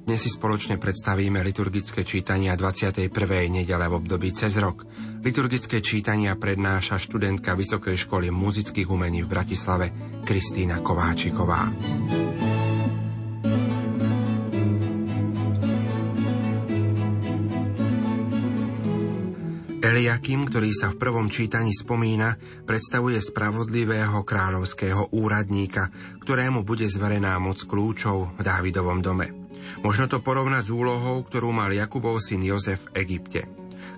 Dnes si spoločne predstavíme liturgické čítania 21. nedele v období cez rok. Liturgické čítania prednáša študentka Vysokej školy muzických umení v Bratislave Kristýna Kováčiková. Eliakim, ktorý sa v prvom čítaní spomína, predstavuje spravodlivého kráľovského úradníka, ktorému bude zverená moc kľúčov v Dávidovom dome. Možno to porovnať s úlohou, ktorú mal Jakubov syn Jozef v Egypte.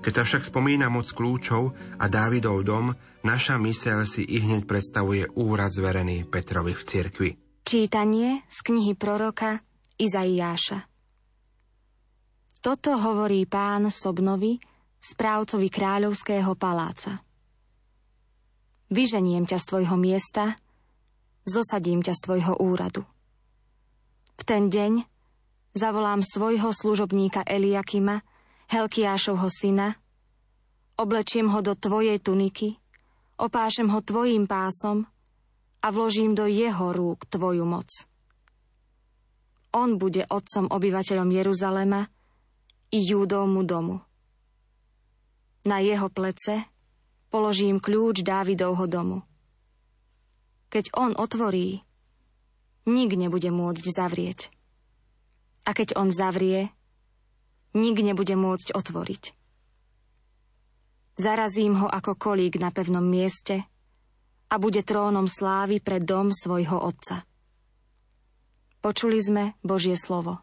Keď sa však spomína moc kľúčov a Dávidov dom, naša myseľ si i hneď predstavuje úrad zverený Petrovi v cirkvi. Čítanie z knihy proroka Izaiáša Toto hovorí pán Sobnovi, správcovi kráľovského paláca. Vyženiem ťa z tvojho miesta, zosadím ťa z tvojho úradu. V ten deň Zavolám svojho služobníka Eliakima, Helkiášovho syna, oblečiem ho do tvojej tuniky, opášem ho tvojim pásom a vložím do jeho rúk tvoju moc. On bude otcom obyvateľom Jeruzalema i Júdovmu domu. Na jeho plece položím kľúč Dávidovho domu. Keď on otvorí, nik nebude môcť zavrieť a keď on zavrie, nik nebude môcť otvoriť. Zarazím ho ako kolík na pevnom mieste a bude trónom slávy pre dom svojho otca. Počuli sme Božie slovo.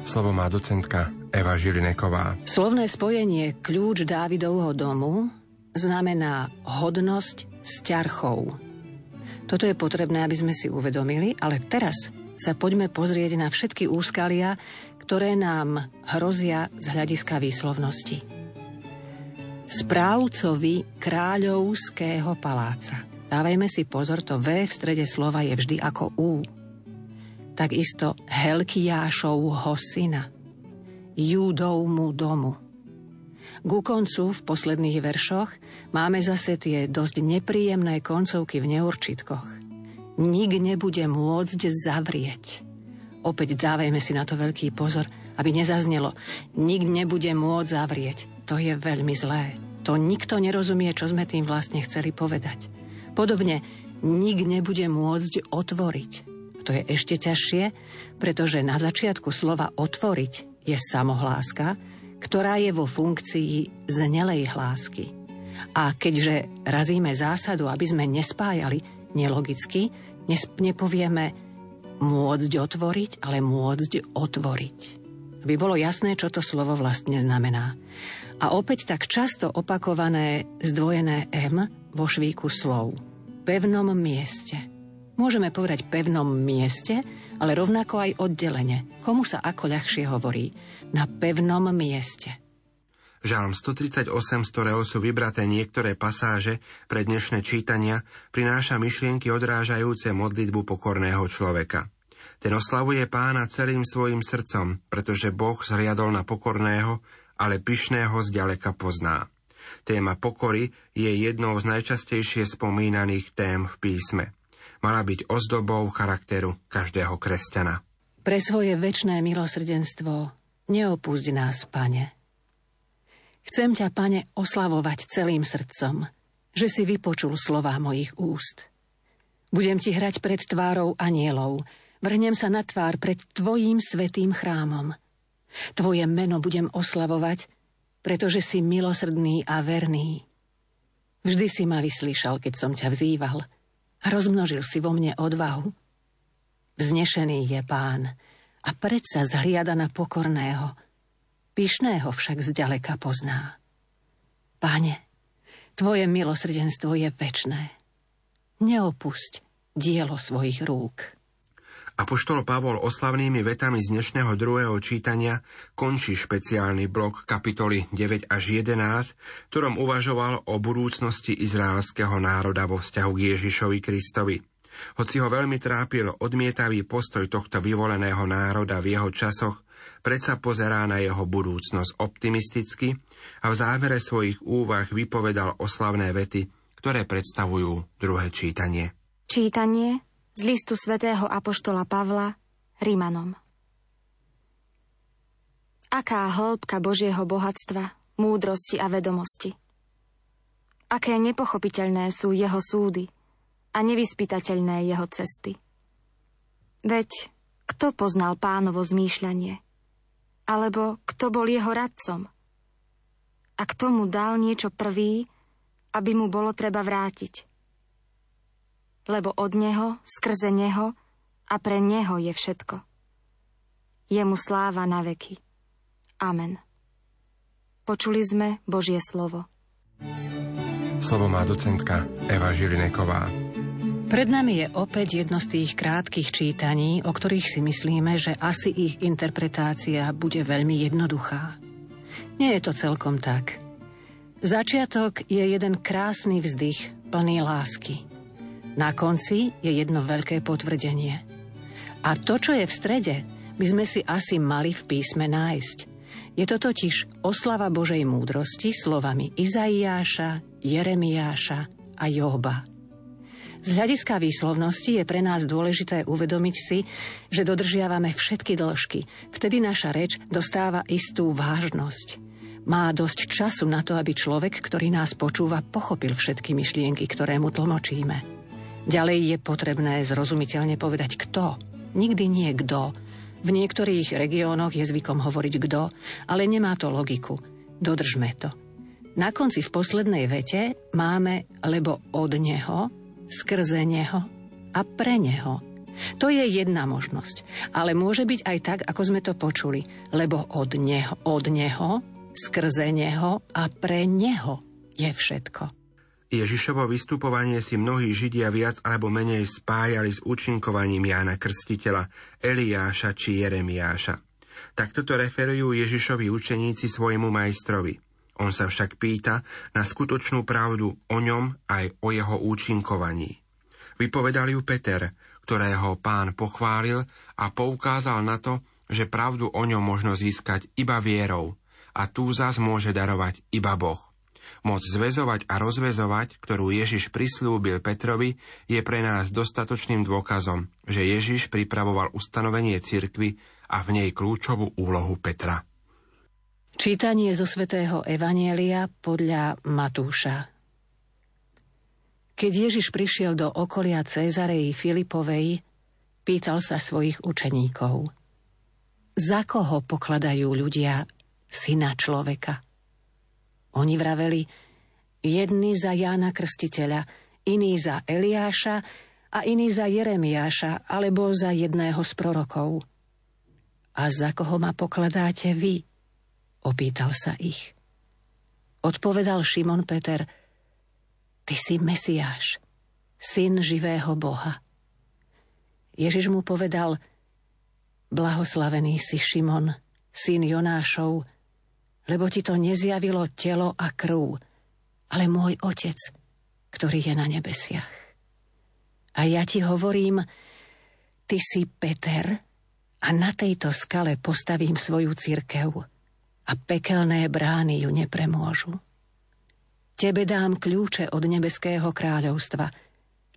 Slovo má docentka Eva Žilineková. Slovné spojenie kľúč Dávidovho domu znamená hodnosť s ťarchou. Toto je potrebné, aby sme si uvedomili, ale teraz sa poďme pozrieť na všetky úskalia, ktoré nám hrozia z hľadiska výslovnosti. Správcovi kráľovského paláca. Dávajme si pozor, to V v strede slova je vždy ako U. Takisto Helkiášovho syna, Júdovmu domu. Ku koncu v posledných veršoch máme zase tie dosť nepríjemné koncovky v neurčitkoch nik nebude môcť zavrieť. Opäť dávajme si na to veľký pozor, aby nezaznelo. Nik nebude môcť zavrieť. To je veľmi zlé. To nikto nerozumie, čo sme tým vlastne chceli povedať. Podobne, nik nebude môcť otvoriť. To je ešte ťažšie, pretože na začiatku slova otvoriť je samohláska, ktorá je vo funkcii znelej hlásky. A keďže razíme zásadu, aby sme nespájali nelogicky, nepovieme môcť otvoriť, ale môcť otvoriť. Aby bolo jasné, čo to slovo vlastne znamená. A opäť tak často opakované zdvojené M vo švíku slov. Pevnom mieste. Môžeme povedať pevnom mieste, ale rovnako aj oddelenie. Komu sa ako ľahšie hovorí? Na pevnom mieste. Žalm 138, z ktorého sú vybraté niektoré pasáže pre dnešné čítania, prináša myšlienky odrážajúce modlitbu pokorného človeka. Ten oslavuje pána celým svojim srdcom, pretože Boh zhliadol na pokorného, ale pyšného zďaleka pozná. Téma pokory je jednou z najčastejšie spomínaných tém v písme. Mala byť ozdobou charakteru každého kresťana. Pre svoje väčšné milosrdenstvo neopúšť nás, pane, Chcem ťa, pane, oslavovať celým srdcom, že si vypočul slová mojich úst. Budem ti hrať pred tvárou anielov, vrhnem sa na tvár pred tvojím svetým chrámom. Tvoje meno budem oslavovať, pretože si milosrdný a verný. Vždy si ma vyslyšal, keď som ťa vzýval a rozmnožil si vo mne odvahu. Vznešený je pán a predsa zhliada na pokorného – pyšného však zďaleka pozná. Pane, Tvoje milosrdenstvo je väčné. Neopusť dielo svojich rúk. Apoštol Pavol oslavnými vetami z dnešného druhého čítania končí špeciálny blok kapitoly 9 až 11, ktorom uvažoval o budúcnosti izraelského národa vo vzťahu k Ježišovi Kristovi. Hoci ho veľmi trápil odmietavý postoj tohto vyvoleného národa v jeho časoch, predsa pozerá na jeho budúcnosť optimisticky a v závere svojich úvah vypovedal oslavné vety, ktoré predstavujú druhé čítanie. Čítanie z listu svätého Apoštola Pavla Rímanom. Aká hĺbka Božieho bohatstva, múdrosti a vedomosti. Aké nepochopiteľné sú jeho súdy a nevyspytateľné jeho cesty. Veď kto poznal pánovo zmýšľanie? Alebo kto bol jeho radcom? A kto mu dal niečo prvý, aby mu bolo treba vrátiť? lebo od Neho, skrze Neho a pre Neho je všetko. Je mu sláva na veky. Amen. Počuli sme Božie slovo. Slovo má docentka Eva Žilineková. Pred nami je opäť jedno z tých krátkých čítaní, o ktorých si myslíme, že asi ich interpretácia bude veľmi jednoduchá. Nie je to celkom tak. Začiatok je jeden krásny vzdych plný lásky. Na konci je jedno veľké potvrdenie. A to, čo je v strede, by sme si asi mali v písme nájsť. Je to totiž oslava Božej múdrosti slovami Izaiáša, Jeremiáša a Joba. Z hľadiska výslovnosti je pre nás dôležité uvedomiť si, že dodržiavame všetky dĺžky. Vtedy naša reč dostáva istú vážnosť. Má dosť času na to, aby človek, ktorý nás počúva, pochopil všetky myšlienky, ktoré mu tlmočíme. Ďalej je potrebné zrozumiteľne povedať kto, nikdy nie kto. V niektorých regiónoch je zvykom hovoriť kto, ale nemá to logiku. Dodržme to. Na konci v poslednej vete máme lebo od neho, skrze neho a pre neho. To je jedna možnosť, ale môže byť aj tak, ako sme to počuli, lebo od neho, od neho, skrze neho a pre neho je všetko. Ježišovo vystupovanie si mnohí Židia viac alebo menej spájali s účinkovaním Jána Krstiteľa, Eliáša či Jeremiáša. Takto to referujú Ježišovi učeníci svojmu majstrovi. On sa však pýta na skutočnú pravdu o ňom aj o jeho účinkovaní. Vypovedal ju Peter, ktorého pán pochválil a poukázal na to, že pravdu o ňom možno získať iba vierou a tú zas môže darovať iba Boh. Moc zväzovať a rozvezovať, ktorú Ježiš prislúbil Petrovi, je pre nás dostatočným dôkazom, že Ježiš pripravoval ustanovenie cirkvy a v nej kľúčovú úlohu Petra. Čítanie zo svätého Evanielia podľa Matúša Keď Ježiš prišiel do okolia Cézarei Filipovej, pýtal sa svojich učeníkov. Za koho pokladajú ľudia syna človeka? Oni vraveli, jedni za Jána Krstiteľa, iní za Eliáša a iní za Jeremiáša alebo za jedného z prorokov. A za koho ma pokladáte vy? Opýtal sa ich. Odpovedal Šimon Peter, ty si Mesiáš, syn živého Boha. Ježiš mu povedal, blahoslavený si Šimon, syn Jonášov, lebo ti to nezjavilo telo a krv, ale môj Otec, ktorý je na nebesiach. A ja ti hovorím, ty si Peter a na tejto skale postavím svoju cirkev a pekelné brány ju nepremôžu. Tebe dám kľúče od nebeského kráľovstva.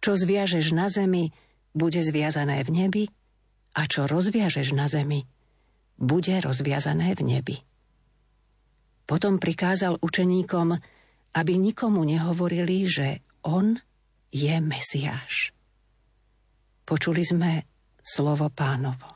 Čo zviažeš na zemi, bude zviazané v nebi a čo rozviažeš na zemi, bude rozviazané v nebi. Potom prikázal učeníkom, aby nikomu nehovorili, že on je Mesiáš. Počuli sme slovo pánovo.